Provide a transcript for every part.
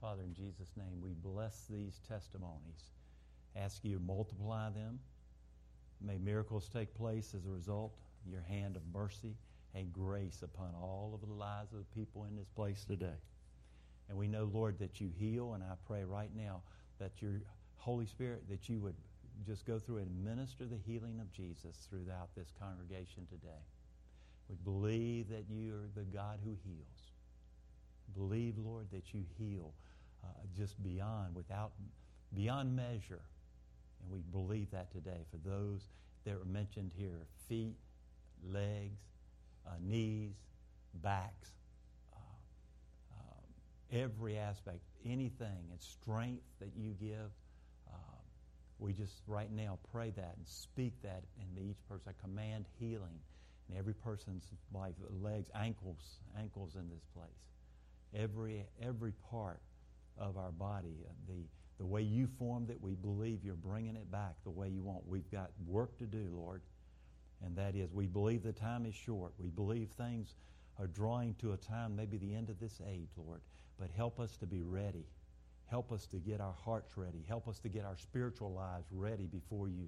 Father, in Jesus' name, we bless these testimonies. Ask you to multiply them. May miracles take place as a result. Your hand of mercy and grace upon all of the lives of the people in this place today. And we know, Lord, that you heal, and I pray right now that your Holy Spirit, that you would just go through and minister the healing of Jesus throughout this congregation today. We believe that you are the God who heals. Believe, Lord, that you heal uh, just beyond, without, beyond measure. And we believe that today for those that are mentioned here feet, legs, uh, knees, backs, uh, um, every aspect, anything, and strength that you give. Um, we just right now pray that and speak that into each person. I command healing in every person's life, legs, ankles, ankles in this place. Every, every part of our body, uh, the, the way you formed it, we believe you're bringing it back the way you want. We've got work to do, Lord. And that is, we believe the time is short. We believe things are drawing to a time, maybe the end of this age, Lord. But help us to be ready. Help us to get our hearts ready. Help us to get our spiritual lives ready before you.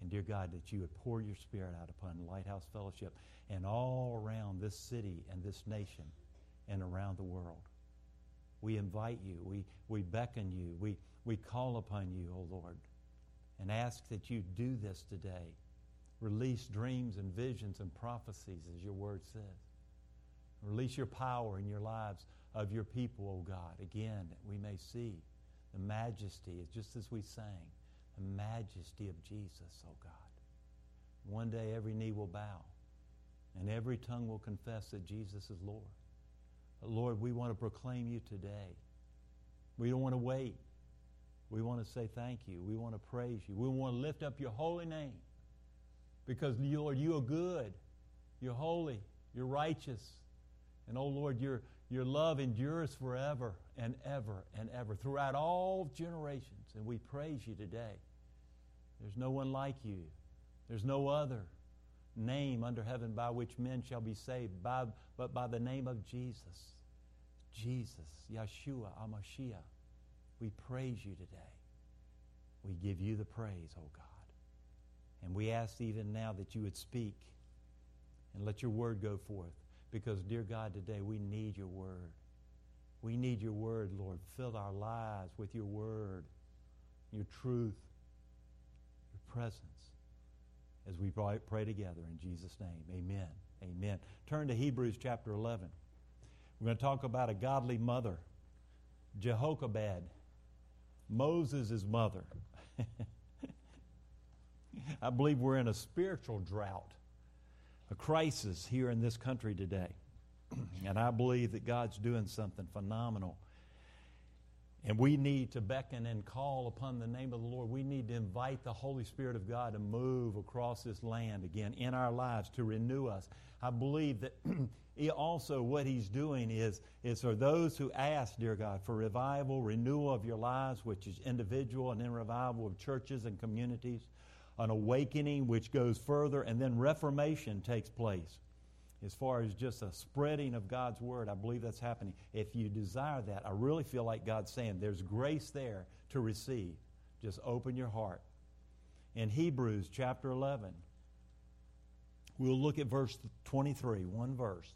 And dear God, that you would pour your Spirit out upon Lighthouse Fellowship and all around this city and this nation and around the world. We invite you. We, we beckon you. We, we call upon you, O oh Lord, and ask that you do this today. Release dreams and visions and prophecies, as your word says. Release your power in your lives of your people, O oh God. Again, that we may see the majesty, just as we sang, the majesty of Jesus, O oh God. One day every knee will bow and every tongue will confess that Jesus is Lord. Lord, we want to proclaim you today. We don't want to wait. We want to say thank you. We want to praise you. We want to lift up your holy name. Because, Lord, you are good. You're holy. You're righteous. And, oh, Lord, your, your love endures forever and ever and ever throughout all generations. And we praise you today. There's no one like you, there's no other name under heaven by which men shall be saved, by, but by the name of Jesus. Jesus, Yeshua, HaMashiach. We praise you today. We give you the praise, O God. And we ask even now that you would speak and let your word go forth. Because, dear God, today we need your word. We need your word, Lord. Fill our lives with your word, your truth, your presence. As we pray together in Jesus' name. Amen. Amen. Turn to Hebrews chapter 11. We're going to talk about a godly mother, Jochebed, Moses' mother. I believe we're in a spiritual drought, a crisis here in this country today. and I believe that God's doing something phenomenal. And we need to beckon and call upon the name of the Lord. We need to invite the Holy Spirit of God to move across this land again in our lives to renew us. I believe that also what He's doing is, is for those who ask, dear God, for revival, renewal of your lives, which is individual, and then revival of churches and communities an awakening which goes further, and then reformation takes place. As far as just a spreading of God's word, I believe that's happening. If you desire that, I really feel like God's saying there's grace there to receive. Just open your heart. In Hebrews chapter 11, we'll look at verse 23, one verse.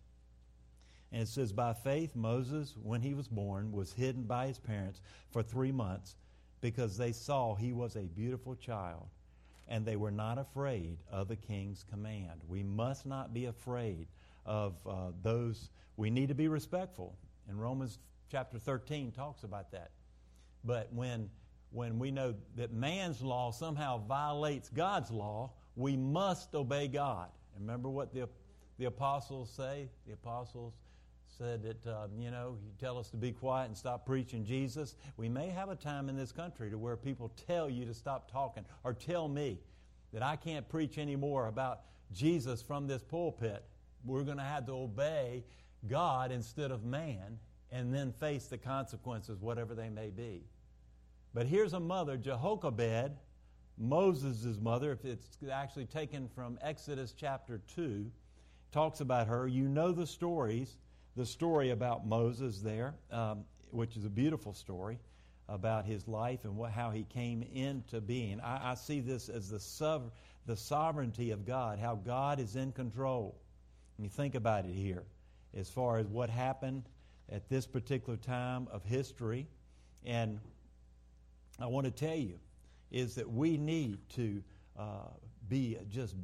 And it says, By faith, Moses, when he was born, was hidden by his parents for three months because they saw he was a beautiful child and they were not afraid of the king's command. We must not be afraid of uh, those. We need to be respectful. And Romans chapter 13 talks about that. But when, when we know that man's law somehow violates God's law, we must obey God. remember what the, the apostles say? The apostles said that, um, you know, you tell us to be quiet and stop preaching Jesus. We may have a time in this country to where people tell you to stop talking or tell me that I can't preach anymore about Jesus from this pulpit. We're going to have to obey God instead of man and then face the consequences, whatever they may be. But here's a mother, Jochebed, Moses' mother, if it's actually taken from Exodus chapter 2, talks about her. You know the stories the story about Moses there. Um, which is a beautiful story about his life and what, how he came into being. I, I see this as the, the sovereignty of God, how God is in control. And you think about it here, as far as what happened at this particular time of history. And I want to tell you is that we need to uh, be just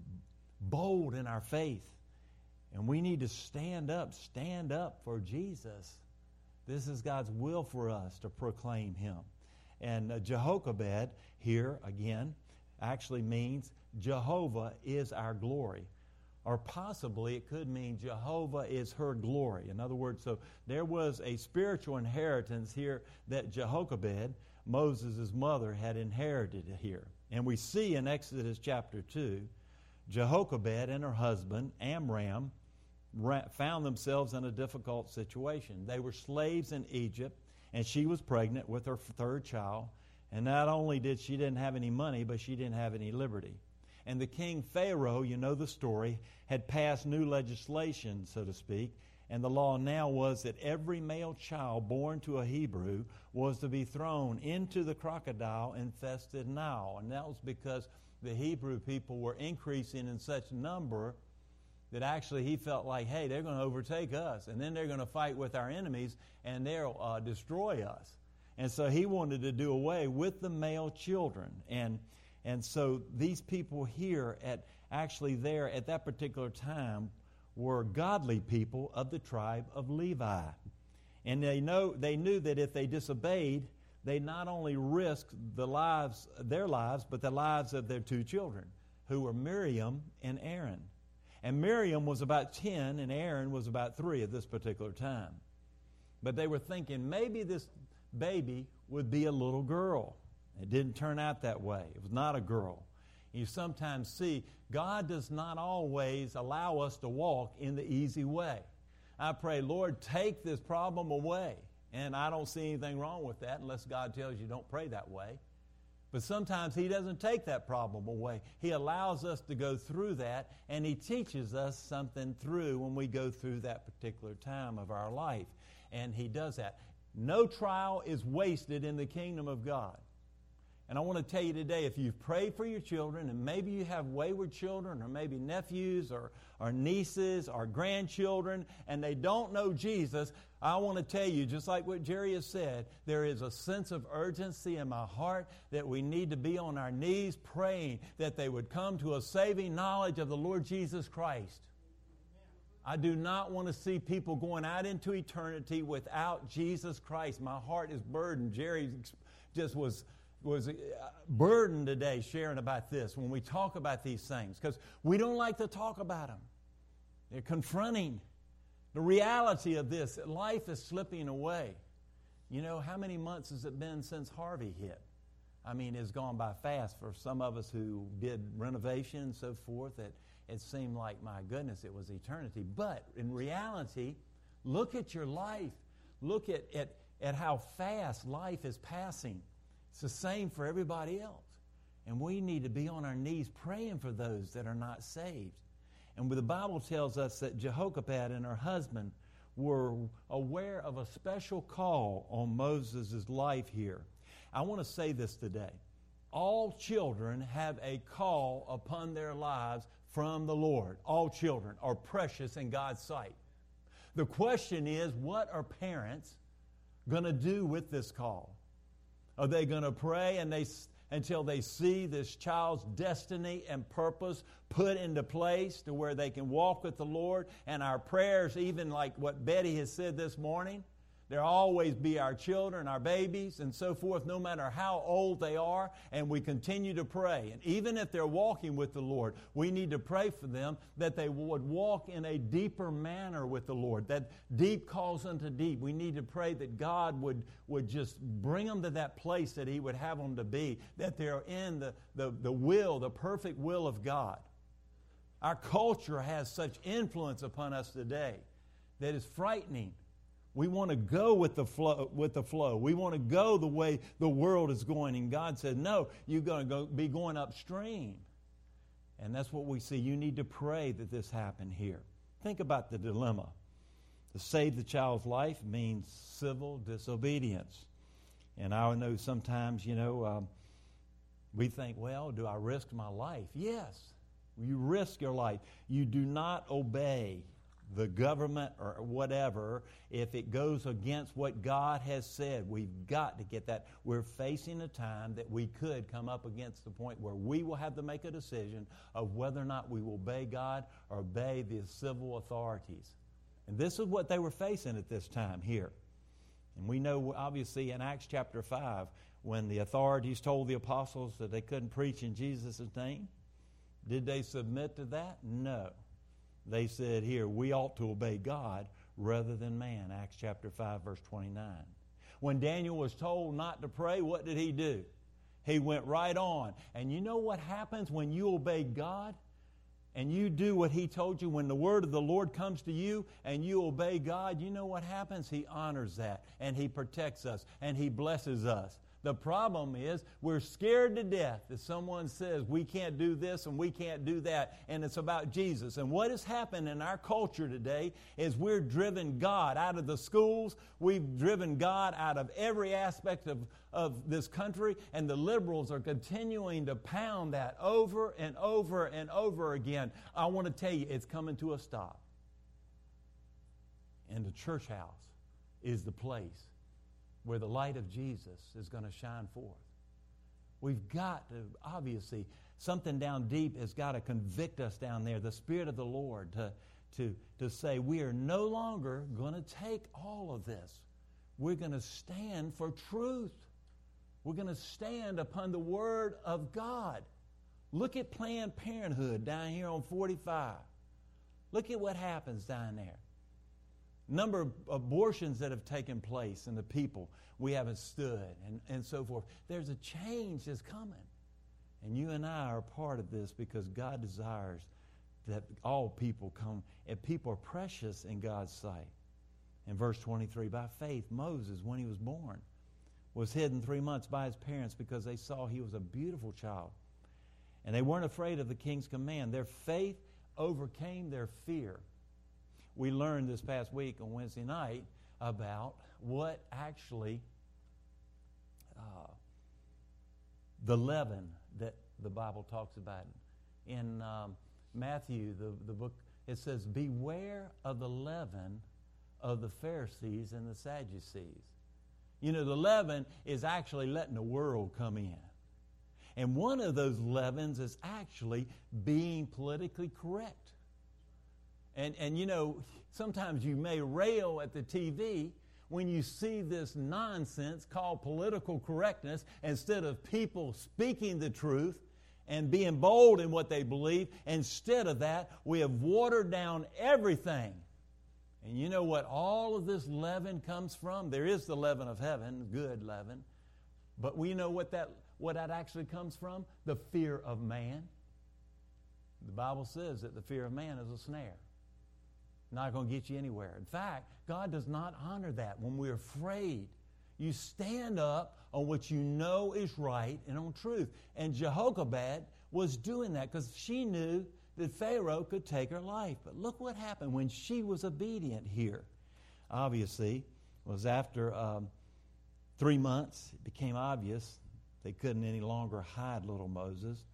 bold in our faith. And we need to stand up, stand up for Jesus. This is God's will for us to proclaim Him. And uh, here, again, actually means Jehovah is our glory. Or possibly it could mean Jehovah is her glory. In other words, so there was a spiritual inheritance here that Jochebed, Moses' mother, had inherited here. And we see in Exodus chapter 2, Jochebed and her husband, Amram, found themselves in a difficult situation. They were slaves in Egypt, and she was pregnant with her third child. And not only did she didn't have any money, but she didn't have any liberty. And the king Pharaoh, you know the story, had passed new legislation, so to speak. And the law now was that every male child born to a Hebrew was to be thrown into the crocodile infested Nile. And that was because the Hebrew people were increasing in such number that actually he felt like, hey, they're going to overtake us, and then they're going to fight with our enemies, and they'll uh, destroy us. And so he wanted to do away with the male children. And, and so these people here at actually there at that particular time were godly people of the tribe of Levi. And they know they knew that if they disobeyed, they not only risked the lives their lives, but the lives of their two children, who were Miriam and Aaron. And Miriam was about 10 and Aaron was about 3 at this particular time. But they were thinking maybe this baby would be a little girl. It didn't turn out that way. It was not a girl. You sometimes see God does not always allow us to walk in the easy way. I pray, Lord, take this problem away. And I don't see anything wrong with that unless God tells you don't pray that way. But sometimes He doesn't take that problem away. He allows us to go through that, and He teaches us something through when we go through that particular time of our life. And He does that. No trial is wasted in the kingdom of God. And I want to tell you today if you've prayed for your children, and maybe you have wayward children, or maybe nephews, or, or nieces, or grandchildren, and they don't know Jesus, I want to tell you, just like what Jerry has said, there is a sense of urgency in my heart that we need to be on our knees praying that they would come to a saving knowledge of the Lord Jesus Christ. I do not want to see people going out into eternity without Jesus Christ. My heart is burdened. Jerry just was was uh, burdened today sharing about this when we talk about these things because we don't like to talk about them. They're confronting the reality of this life is slipping away. You know, how many months has it been since Harvey hit? I mean, it's gone by fast for some of us who did renovation and so forth. That it seemed like, my goodness, it was eternity. But in reality, look at your life. Look at, at, at how fast life is passing. It's the same for everybody else. And we need to be on our knees praying for those that are not saved. And the Bible tells us that Jochebed and her husband were aware of a special call on Moses' life here. I want to say this today. All children have a call upon their lives from the Lord. All children are precious in God's sight. The question is, what are parents going to do with this call? Are they going to pray and they until they see this child's destiny and purpose put into place to where they can walk with the Lord. And our prayers even like what Betty has said this morning There'll always be our children, our babies, and so forth, no matter how old they are, and we continue to pray. And even if they're walking with the Lord, we need to pray for them that they would walk in a deeper manner with the Lord, that deep calls unto deep. We need to pray that God would, would just bring them to that place that He would have them to be, that they're in the, the, the will, the perfect will of God. Our culture has such influence upon us today that is frightening. We want to go with the flow. With the flow, we want to go the way the world is going. And God said, "No, you're going to go, be going upstream." And that's what we see. You need to pray that this happen here. Think about the dilemma. To save the child's life means civil disobedience. And I know sometimes, you know, um, we think, well, do I risk my life? Yes, you risk your life. You do not obey the government or whatever if it goes against what God has said. We've got to get that. We're facing a time that we could come up against the point where we will have to make a decision of whether or not we will obey God or obey the civil authorities. And this is what they were facing at this time here. And we know, obviously, in Acts chapter 5, when the authorities told the apostles that they couldn't preach in Jesus' name, did they submit to that? No. They said, Here, we ought to obey God rather than man. Acts chapter 5, verse 29. When Daniel was told not to pray, what did he do? He went right on. And you know what happens when you obey God? and you do what he told you, when the word of the Lord comes to you and you obey God, you know what happens? He honors that and he protects us and he blesses us. The problem is we're scared to death if someone says we can't do this and we can't do that, and it's about Jesus. And what has happened in our culture today is we're driven God out of the schools, we've driven God out of every aspect of, of this country, and the liberals are continuing to pound that over and over and over again. I want to tell you, it's coming to a stop. And the church house is the place where the light of Jesus is going to shine forth. We've got to, obviously, something down deep has got to convict us down there, the Spirit of the Lord, to, to, to say we are no longer going to take all of this. We're going to stand for truth. We're going to stand upon the Word of God. Look at Planned Parenthood down here on 45. Look at what happens down there number of abortions that have taken place and the people we haven't stood and, and so forth. There's a change that's coming. And you and I are part of this because God desires that all people come, and people are precious in God's sight. In verse 23, by faith, Moses, when he was born, was hidden three months by his parents because they saw he was a beautiful child. And they weren't afraid of the king's command. Their faith overcame their fear we learned this past week on Wednesday night about what actually uh, the leaven that the Bible talks about. In um, Matthew, the, the book, it says, Beware of the leaven of the Pharisees and the Sadducees. You know, the leaven is actually letting the world come in. And one of those leavens is actually being politically correct. And, and you know, sometimes you may rail at the TV when you see this nonsense called political correctness instead of people speaking the truth and being bold in what they believe. Instead of that, we have watered down everything. And you know what all of this leaven comes from? There is the leaven of heaven, good leaven. But we know what that, what that actually comes from? The fear of man. The Bible says that the fear of man is a snare not going to get you anywhere. In fact, God does not honor that when we're afraid. You stand up on what you know is right and on truth. And Jochebed was doing that because she knew that Pharaoh could take her life. But look what happened when she was obedient here. Obviously, was after um, three months, it became obvious they couldn't any longer hide little Moses.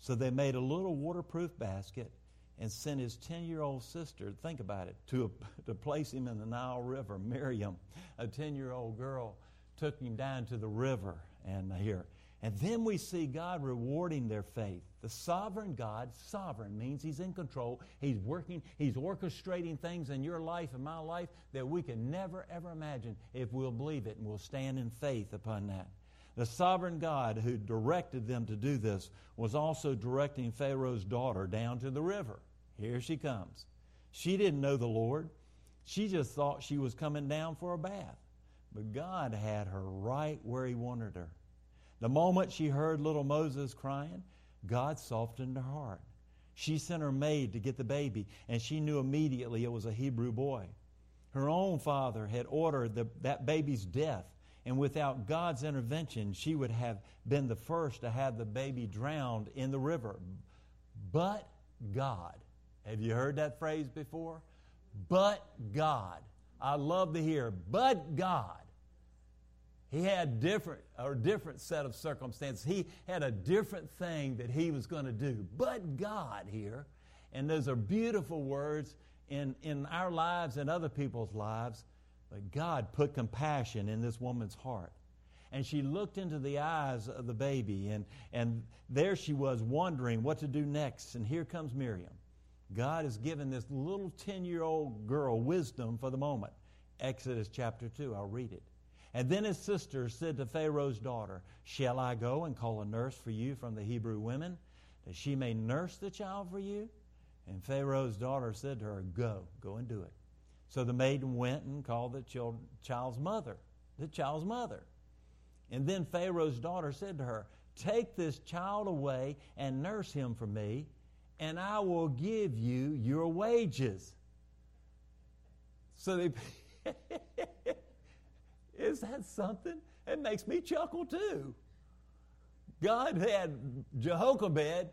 So they made a little waterproof basket and sent his 10 year old sister, think about it, to, to place him in the Nile River. Miriam, a 10 year old girl, took him down to the river and here. And then we see God rewarding their faith. The sovereign God, sovereign means He's in control. He's working, He's orchestrating things in your life and my life that we can never, ever imagine if we'll believe it and we'll stand in faith upon that. The sovereign God who directed them to do this was also directing Pharaoh's daughter down to the river. Here she comes. She didn't know the Lord. She just thought she was coming down for a bath. But God had her right where He wanted her. The moment she heard little Moses crying, God softened her heart. She sent her maid to get the baby, and she knew immediately it was a Hebrew boy. Her own father had ordered the, that baby's death, and without God's intervention, she would have been the first to have the baby drowned in the river. But God have you heard that phrase before? But God. I love to hear, but God. He had different a different set of circumstances. He had a different thing that he was going to do. But God here, and those are beautiful words in, in our lives and other people's lives. But God put compassion in this woman's heart. And she looked into the eyes of the baby, and, and there she was wondering what to do next. And here comes Miriam. God has given this little 10 year old girl wisdom for the moment. Exodus chapter 2, I'll read it. And then his sister said to Pharaoh's daughter, Shall I go and call a nurse for you from the Hebrew women, that she may nurse the child for you? And Pharaoh's daughter said to her, Go, go and do it. So the maiden went and called the child's mother, the child's mother. And then Pharaoh's daughter said to her, Take this child away and nurse him for me, and I will give you your wages. So they. Is that something? It makes me chuckle too. God had Jochebed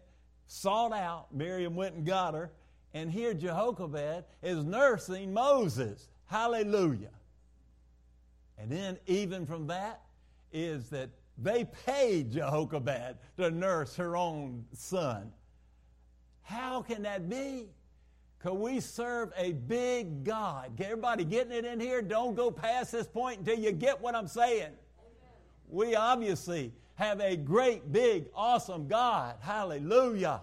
sought out, Miriam went and got her, and here Jochebed is nursing Moses. Hallelujah. And then, even from that, is that they paid Jochebed to nurse her own son. How can that be? Because we serve a big God. Everybody getting it in here? Don't go past this point until you get what I'm saying. Amen. We obviously have a great, big, awesome God. Hallelujah.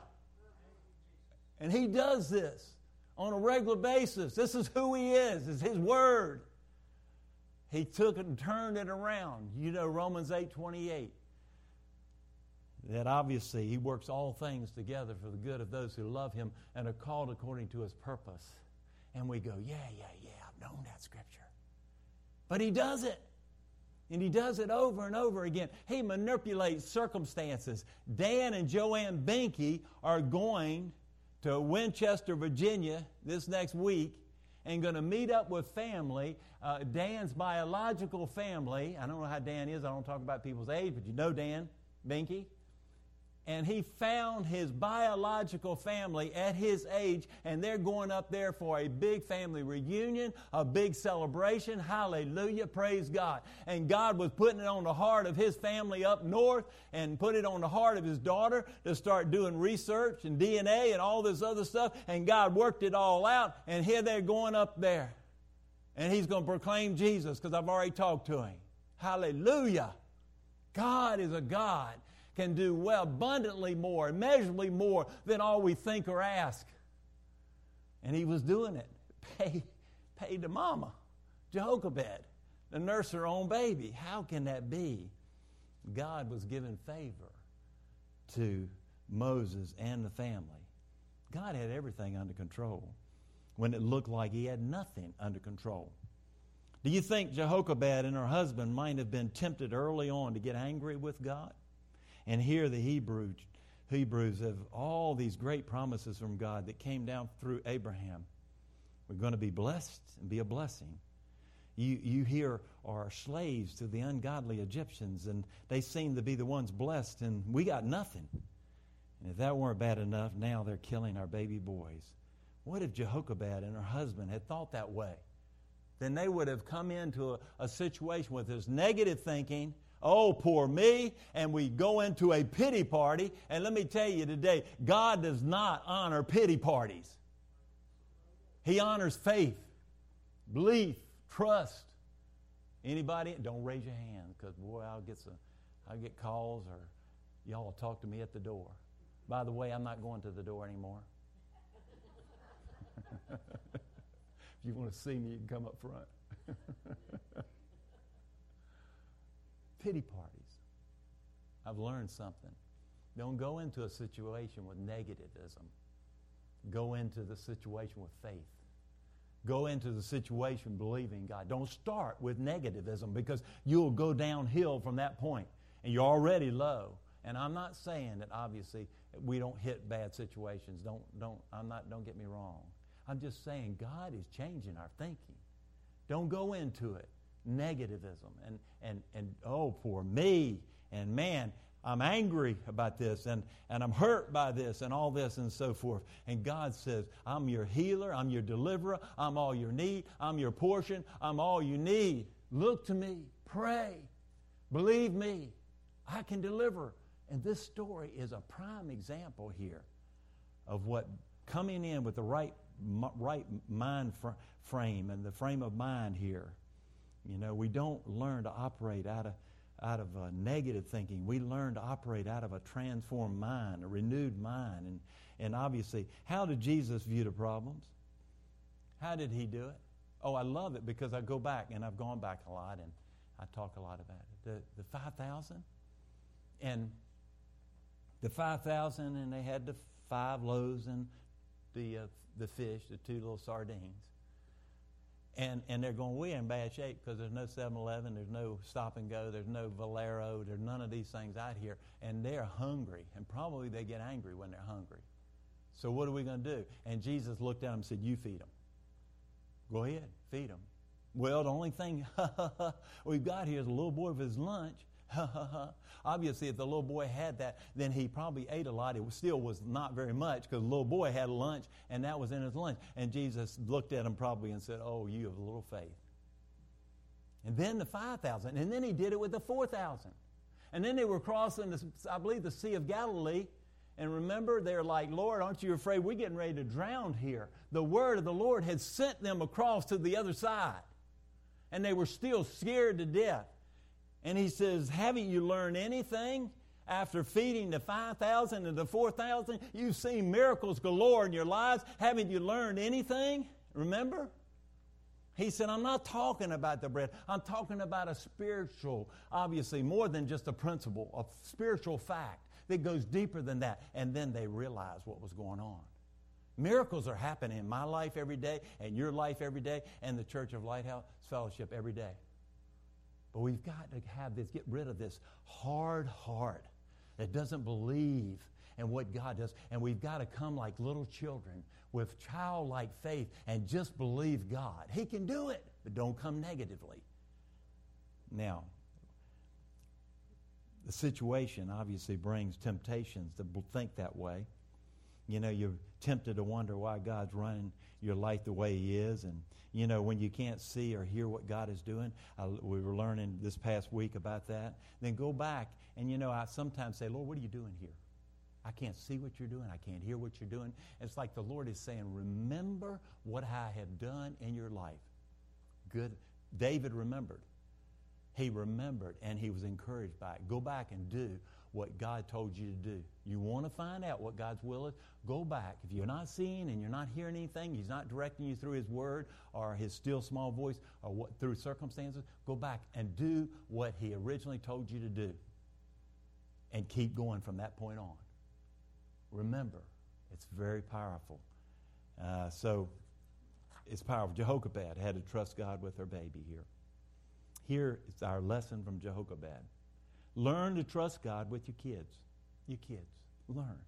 And He does this on a regular basis. This is who He is, it's His Word. He took it and turned it around. You know Romans 8 28 that obviously he works all things together for the good of those who love him and are called according to his purpose. And we go, yeah, yeah, yeah, I've known that scripture. But he does it. And he does it over and over again. He manipulates circumstances. Dan and Joanne Binky are going to Winchester, Virginia this next week and going to meet up with family, uh, Dan's biological family. I don't know how Dan is. I don't talk about people's age, but you know Dan Binky and he found his biological family at his age, and they're going up there for a big family reunion, a big celebration. Hallelujah. Praise God. And God was putting it on the heart of his family up north and put it on the heart of his daughter to start doing research and DNA and all this other stuff. And God worked it all out, and here they're going up there. And he's going to proclaim Jesus because I've already talked to him. Hallelujah. God is a God can do well abundantly more, immeasurably more than all we think or ask. And he was doing it. Pay, paid to mama, Jochebed, to nurse her own baby. How can that be? God was giving favor to Moses and the family. God had everything under control when it looked like he had nothing under control. Do you think Jochebed and her husband might have been tempted early on to get angry with God? And here the Hebrew, Hebrews have all these great promises from God that came down through Abraham. We're going to be blessed and be a blessing. You, you here are slaves to the ungodly Egyptians, and they seem to be the ones blessed, and we got nothing. And if that weren't bad enough, now they're killing our baby boys. What if Jochebed and her husband had thought that way? Then they would have come into a, a situation with this negative thinking oh, poor me, and we go into a pity party. And let me tell you today, God does not honor pity parties. He honors faith, belief, trust. Anybody? Don't raise your hand because boy, I'll get some, I'll get calls or y'all will talk to me at the door. By the way, I'm not going to the door anymore. if you want to see me, you can come up front. pity parties. I've learned something. Don't go into a situation with negativism. Go into the situation with faith. Go into the situation believing God. Don't start with negativism because you'll go downhill from that point and you're already low. And I'm not saying that obviously we don't hit bad situations. Don't don't I'm not don't get me wrong. I'm just saying God is changing our thinking. Don't go into it negativism and, and, and oh, poor me. And man, I'm angry about this and, and I'm hurt by this and all this and so forth. And God says, I'm your healer, I'm your deliverer, I'm all you need, I'm your portion, I'm all you need. Look to me, pray, believe me, I can deliver. And this story is a prime example here of what coming in with the right, right mind frame and the frame of mind here. You know, we don't learn to operate out of out of uh, negative thinking. We learn to operate out of a transformed mind, a renewed mind. And, and obviously, how did Jesus view the problems? How did he do it? Oh, I love it because I go back, and I've gone back a lot, and I talk a lot about it. The, the 5,000, and the 5,000, and they had the five loaves and the, uh, the fish, the two little sardines. And, and they're going, we're in bad shape because there's no 7 Eleven, there's no stop and go, there's no Valero, there's none of these things out here. And they're hungry. And probably they get angry when they're hungry. So what are we going to do? And Jesus looked at them and said, You feed them. Go ahead, feed them. Well, the only thing we've got here is a little boy with his lunch. Obviously, if the little boy had that, then he probably ate a lot. It still was not very much because the little boy had lunch and that was in his lunch. And Jesus looked at him probably and said, Oh, you have a little faith. And then the 5,000. And then he did it with the 4,000. And then they were crossing, the, I believe, the Sea of Galilee. And remember, they're like, Lord, aren't you afraid we're getting ready to drown here? The word of the Lord had sent them across to the other side. And they were still scared to death. And he says, Haven't you learned anything? After feeding the 5,000 and the 4,000, you've seen miracles galore in your lives. Haven't you learned anything? Remember? He said, I'm not talking about the bread. I'm talking about a spiritual, obviously, more than just a principle, a spiritual fact that goes deeper than that. And then they realized what was going on. Miracles are happening in my life every day, and your life every day, and the Church of Lighthouse Fellowship every day. But we've got to have this, get rid of this hard heart that doesn't believe in what God does. And we've got to come like little children with childlike faith and just believe God. He can do it, but don't come negatively. Now, the situation obviously brings temptations to think that way. You know, you're tempted to wonder why God's running your life the way He is. And, you know, when you can't see or hear what God is doing, uh, we were learning this past week about that. Then go back and, you know, I sometimes say, Lord, what are you doing here? I can't see what you're doing. I can't hear what you're doing. It's like the Lord is saying, Remember what I have done in your life. Good. David remembered. He remembered and he was encouraged by it. Go back and do what God told you to do. You want to find out what God's will is? Go back. If you're not seeing and you're not hearing anything, He's not directing you through His Word or His still small voice or what, through circumstances, go back and do what He originally told you to do. And keep going from that point on. Remember, it's very powerful. Uh, so it's powerful. Jochebed had to trust God with her baby here. Here is our lesson from Jochebed. Learn to trust God with your kids. Your kids. Learn.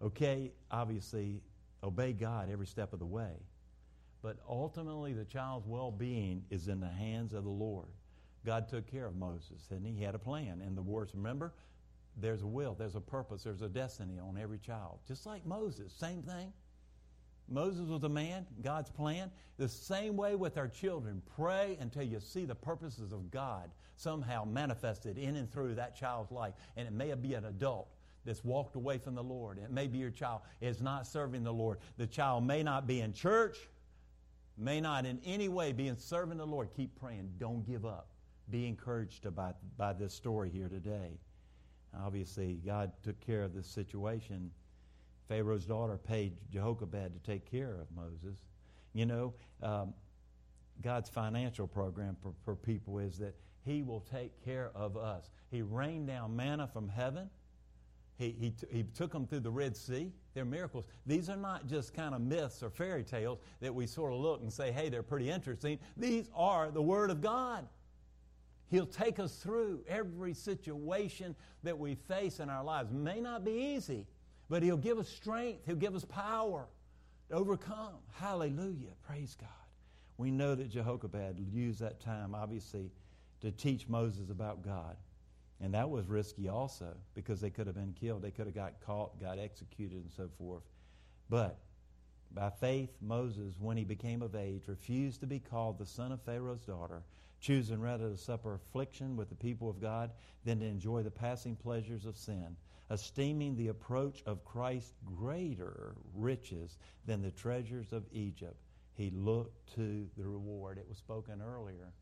Okay, obviously, obey God every step of the way. But ultimately, the child's well being is in the hands of the Lord. God took care of Moses, and he had a plan. And the words, remember, there's a will, there's a purpose, there's a destiny on every child. Just like Moses, same thing. Moses was a man, God's plan. The same way with our children. Pray until you see the purposes of God somehow manifested in and through that child's life. And it may be an adult that's walked away from the Lord. It may be your child is not serving the Lord. The child may not be in church, may not in any way be in serving the Lord. Keep praying. Don't give up. Be encouraged about, by this story here today. Obviously, God took care of this situation Pharaoh's daughter paid Jochebed to take care of Moses. You know, um, God's financial program for, for people is that He will take care of us. He rained down manna from heaven. He, he, t- he took them through the Red Sea. They're miracles. These are not just kind of myths or fairy tales that we sort of look and say, hey, they're pretty interesting. These are the Word of God. He'll take us through every situation that we face in our lives. May not be easy, but He'll give us strength, He'll give us power to overcome. Hallelujah. Praise God. We know that Jochebed used that time, obviously, to teach Moses about God. And that was risky also because they could have been killed. They could have got caught, got executed, and so forth. But by faith, Moses, when he became of age, refused to be called the son of Pharaoh's daughter, choosing rather to suffer affliction with the people of God than to enjoy the passing pleasures of sin, esteeming the approach of Christ greater riches than the treasures of Egypt. He looked to the reward. It was spoken earlier.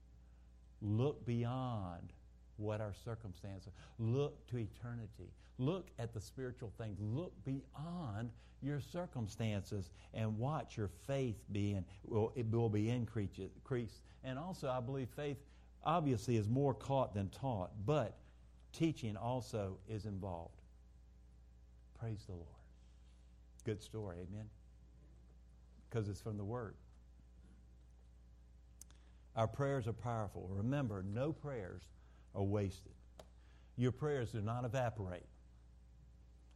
Look beyond what our circumstances. Look to eternity. Look at the spiritual things. Look beyond your circumstances and watch your faith being it will be increased. And also, I believe faith obviously is more caught than taught, but teaching also is involved. Praise the Lord. Good story, amen. Because it's from the Word. Our prayers are powerful. Remember, no prayers are wasted. Your prayers do not evaporate.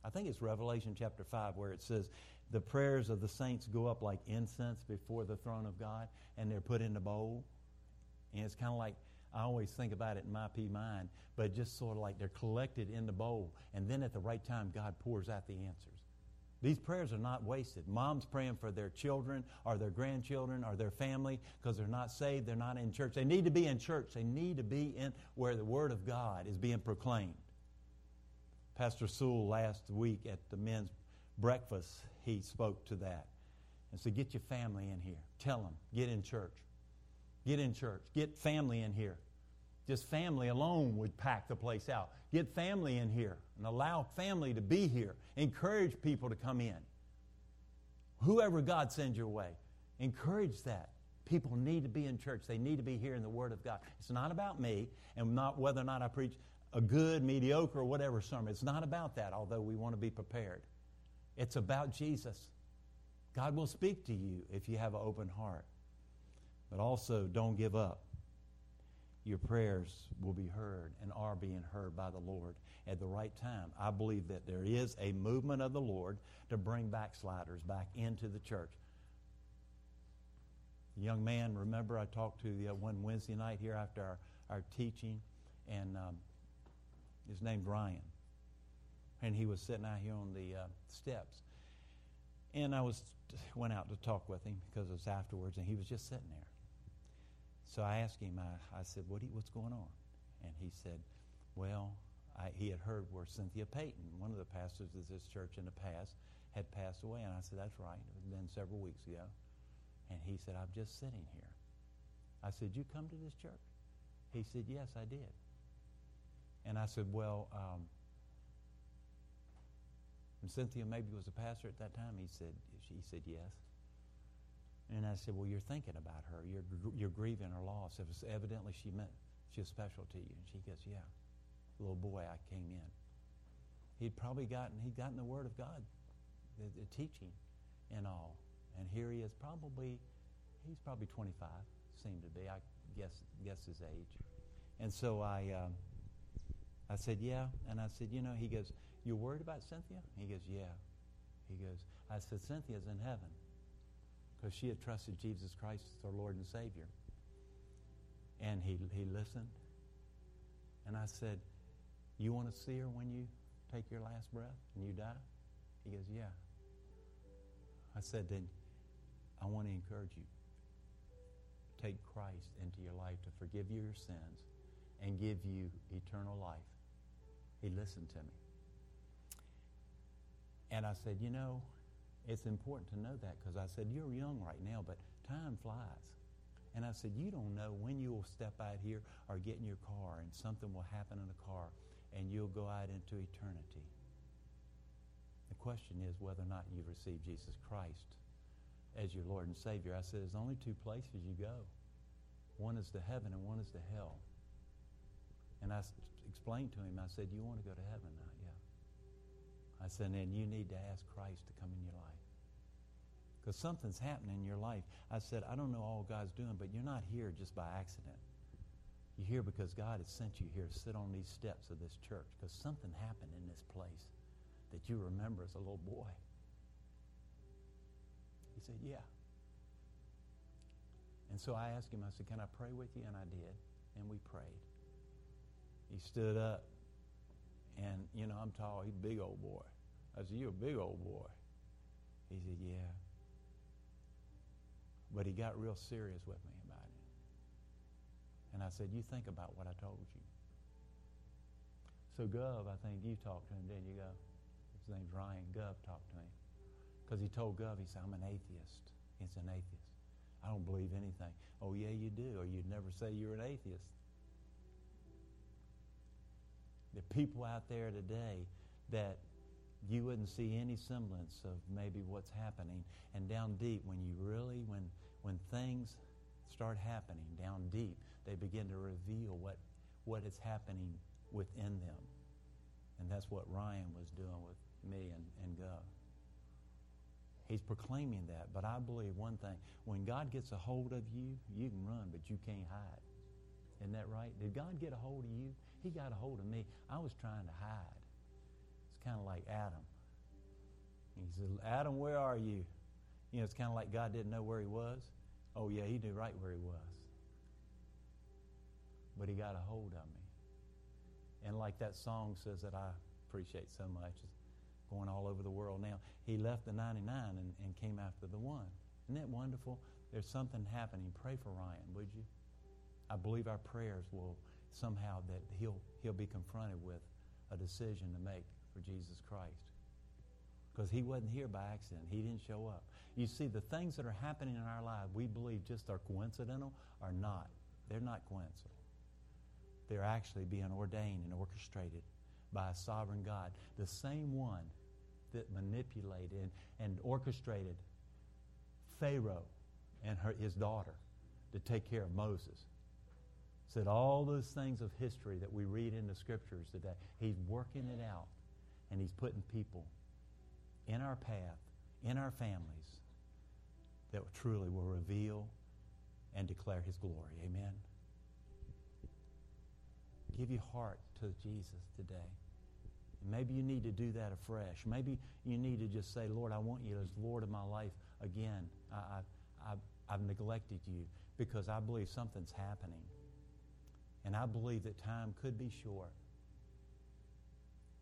I think it's Revelation chapter 5 where it says, the prayers of the saints go up like incense before the throne of God, and they're put in the bowl. And it's kind of like, I always think about it in my P mind, but just sort of like they're collected in the bowl, and then at the right time, God pours out the answers. These prayers are not wasted. Mom's praying for their children or their grandchildren or their family because they're not saved, they're not in church. They need to be in church. They need to be in where the Word of God is being proclaimed. Pastor Sewell last week at the men's breakfast, he spoke to that. And said, Get your family in here. Tell them, get in church. Get in church. Get family in here. Just family alone would pack the place out. Get family in here and allow family to be here. Encourage people to come in. Whoever God sends your way, encourage that. People need to be in church. They need to be hearing the Word of God. It's not about me and not whether or not I preach a good, mediocre, or whatever sermon. It's not about that, although we want to be prepared. It's about Jesus. God will speak to you if you have an open heart. But also, don't give up your prayers will be heard and are being heard by the Lord at the right time. I believe that there is a movement of the Lord to bring backsliders back into the church. young man, remember I talked to the uh, one Wednesday night here after our, our teaching, and um, his name's Ryan. And he was sitting out here on the uh, steps. And I was went out to talk with him because it was afterwards, and he was just sitting there. So I asked him, I, I said, what you, what's going on? And he said, well, I, he had heard where Cynthia Payton, one of the pastors of this church in the past, had passed away. And I said, that's right. It had been several weeks ago. And he said, I'm just sitting here. I said, you come to this church? He said, yes, I did. And I said, well, um, Cynthia maybe was a pastor at that time. He said, he said yes. And I said, well, you're thinking about her. You're, you're grieving her loss. It was evidently she meant she was special to you. And she goes, yeah. Little boy, I came in. He'd probably gotten, he'd gotten the word of God, the, the teaching and all. And here he is probably, he's probably 25, seemed to be. I guess, guess his age. And so I, um, I said, yeah. And I said, you know, he goes, you're worried about Cynthia? He goes, yeah. He goes, I said, Cynthia's in heaven because she had trusted Jesus Christ as her Lord and Savior. And he, he listened. And I said, You want to see her when you take your last breath and you die? He goes, Yeah. I said, Then I want to encourage you. Take Christ into your life to forgive you your sins and give you eternal life. He listened to me. And I said, You know, it's important to know that because I said, You're young right now, but time flies. And I said, You don't know when you will step out here or get in your car and something will happen in the car and you'll go out into eternity. The question is whether or not you've received Jesus Christ as your Lord and Savior. I said, There's only two places you go one is to heaven and one is to hell. And I explained to him, I said, You want to go to heaven? I said, And you need to ask Christ to come in your life because something's happening in your life. I said, I don't know all God's doing, but you're not here just by accident. You're here because God has sent you here to sit on these steps of this church because something happened in this place that you remember as a little boy. He said, Yeah. And so I asked him, I said, Can I pray with you? And I did. And we prayed. He stood up And, you know, I'm tall. He's a big old boy. I said, You're a big old boy. He said, Yeah. But he got real serious with me about it. And I said, You think about what I told you. So Gov, I think you talked to him, didn't you, Gov? His name's Ryan. Gov talked to me. Because he told Gov, he said, I'm an atheist. He's an atheist. I don't believe anything. Oh, yeah, you do, or you'd never say you're an atheist. Are people out there today that you wouldn't see any semblance of maybe what's happening. And down deep, when you really, when, when things start happening down deep, they begin to reveal what, what is happening within them. And that's what Ryan was doing with me and, and Gov. He's proclaiming that. But I believe one thing when God gets a hold of you, you can run, but you can't hide. Isn't that right? Did God get a hold of you? He got a hold of me. I was trying to hide. Kind of like Adam. He said, Adam, where are you? You know, it's kind of like God didn't know where he was. Oh, yeah, he knew right where he was. But he got a hold of me. And like that song says that I appreciate so much, it's going all over the world now. He left the 99 and, and came after the one. Isn't that wonderful? There's something happening. Pray for Ryan, would you? I believe our prayers will somehow that he'll, he'll be confronted with a decision to make for Jesus Christ. Because he wasn't here by accident. He didn't show up. You see, the things that are happening in our life we believe just are coincidental are not. They're not coincidental. They're actually being ordained and orchestrated by a sovereign God. The same one that manipulated and, orchestrated Pharaoh and her, his daughter to take care of Moses said all those things of history that we read in the scriptures today, he's working it out and he's putting people in our path, in our families, that truly will reveal and declare his glory. Amen. Give your heart to Jesus today. Maybe you need to do that afresh. Maybe you need to just say, Lord, I want you as Lord of my life again. I, I, I've, I've neglected you because I believe something's happening. And I believe that time could be short.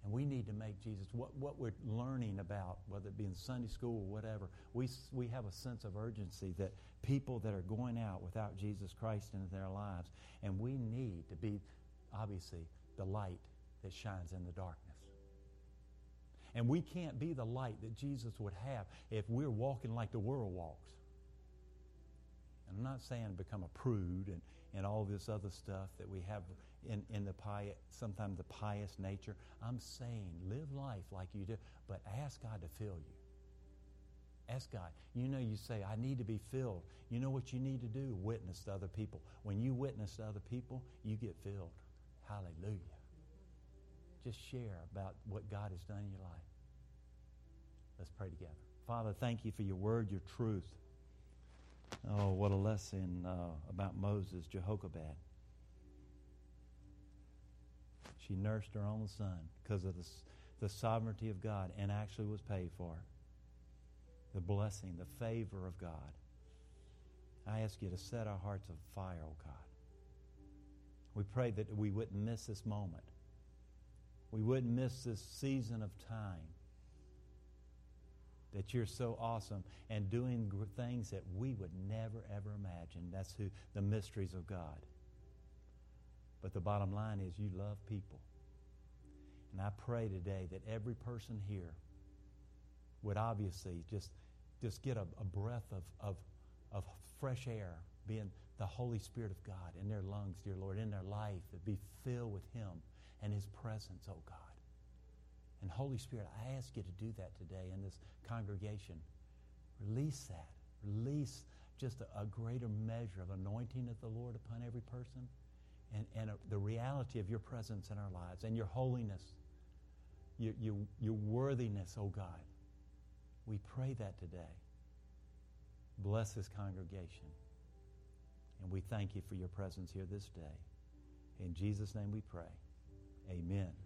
And we need to make Jesus, what, what we're learning about, whether it be in Sunday school or whatever, we, we have a sense of urgency that people that are going out without Jesus Christ into their lives, and we need to be, obviously, the light that shines in the darkness. And we can't be the light that Jesus would have if we're walking like the world walks. And I'm not saying become a prude and, and all this other stuff that we have in, in the pious, sometimes the pious nature. I'm saying live life like you do, but ask God to fill you. Ask God. You know, you say, I need to be filled. You know what you need to do? Witness to other people. When you witness to other people, you get filled. Hallelujah. Just share about what God has done in your life. Let's pray together. Father, thank you for your word, your truth. Oh, what a lesson uh, about Moses, Jochebed. She nursed her own son because of the, the sovereignty of God and actually was paid for. The blessing, the favor of God. I ask you to set our hearts on fire, oh God. We pray that we wouldn't miss this moment. We wouldn't miss this season of time that you're so awesome and doing things that we would never, ever imagine. That's who the mysteries of God. But the bottom line is you love people. And I pray today that every person here would obviously just, just get a, a breath of, of, of fresh air, being the Holy Spirit of God in their lungs, dear Lord, in their life, that be filled with Him and His presence, oh God. And Holy Spirit, I ask you to do that today in this congregation. Release that. Release just a, a greater measure of anointing of the Lord upon every person and, and a, the reality of your presence in our lives and your holiness, your, your, your worthiness, oh God. We pray that today. Bless this congregation. And we thank you for your presence here this day. In Jesus' name we pray. Amen.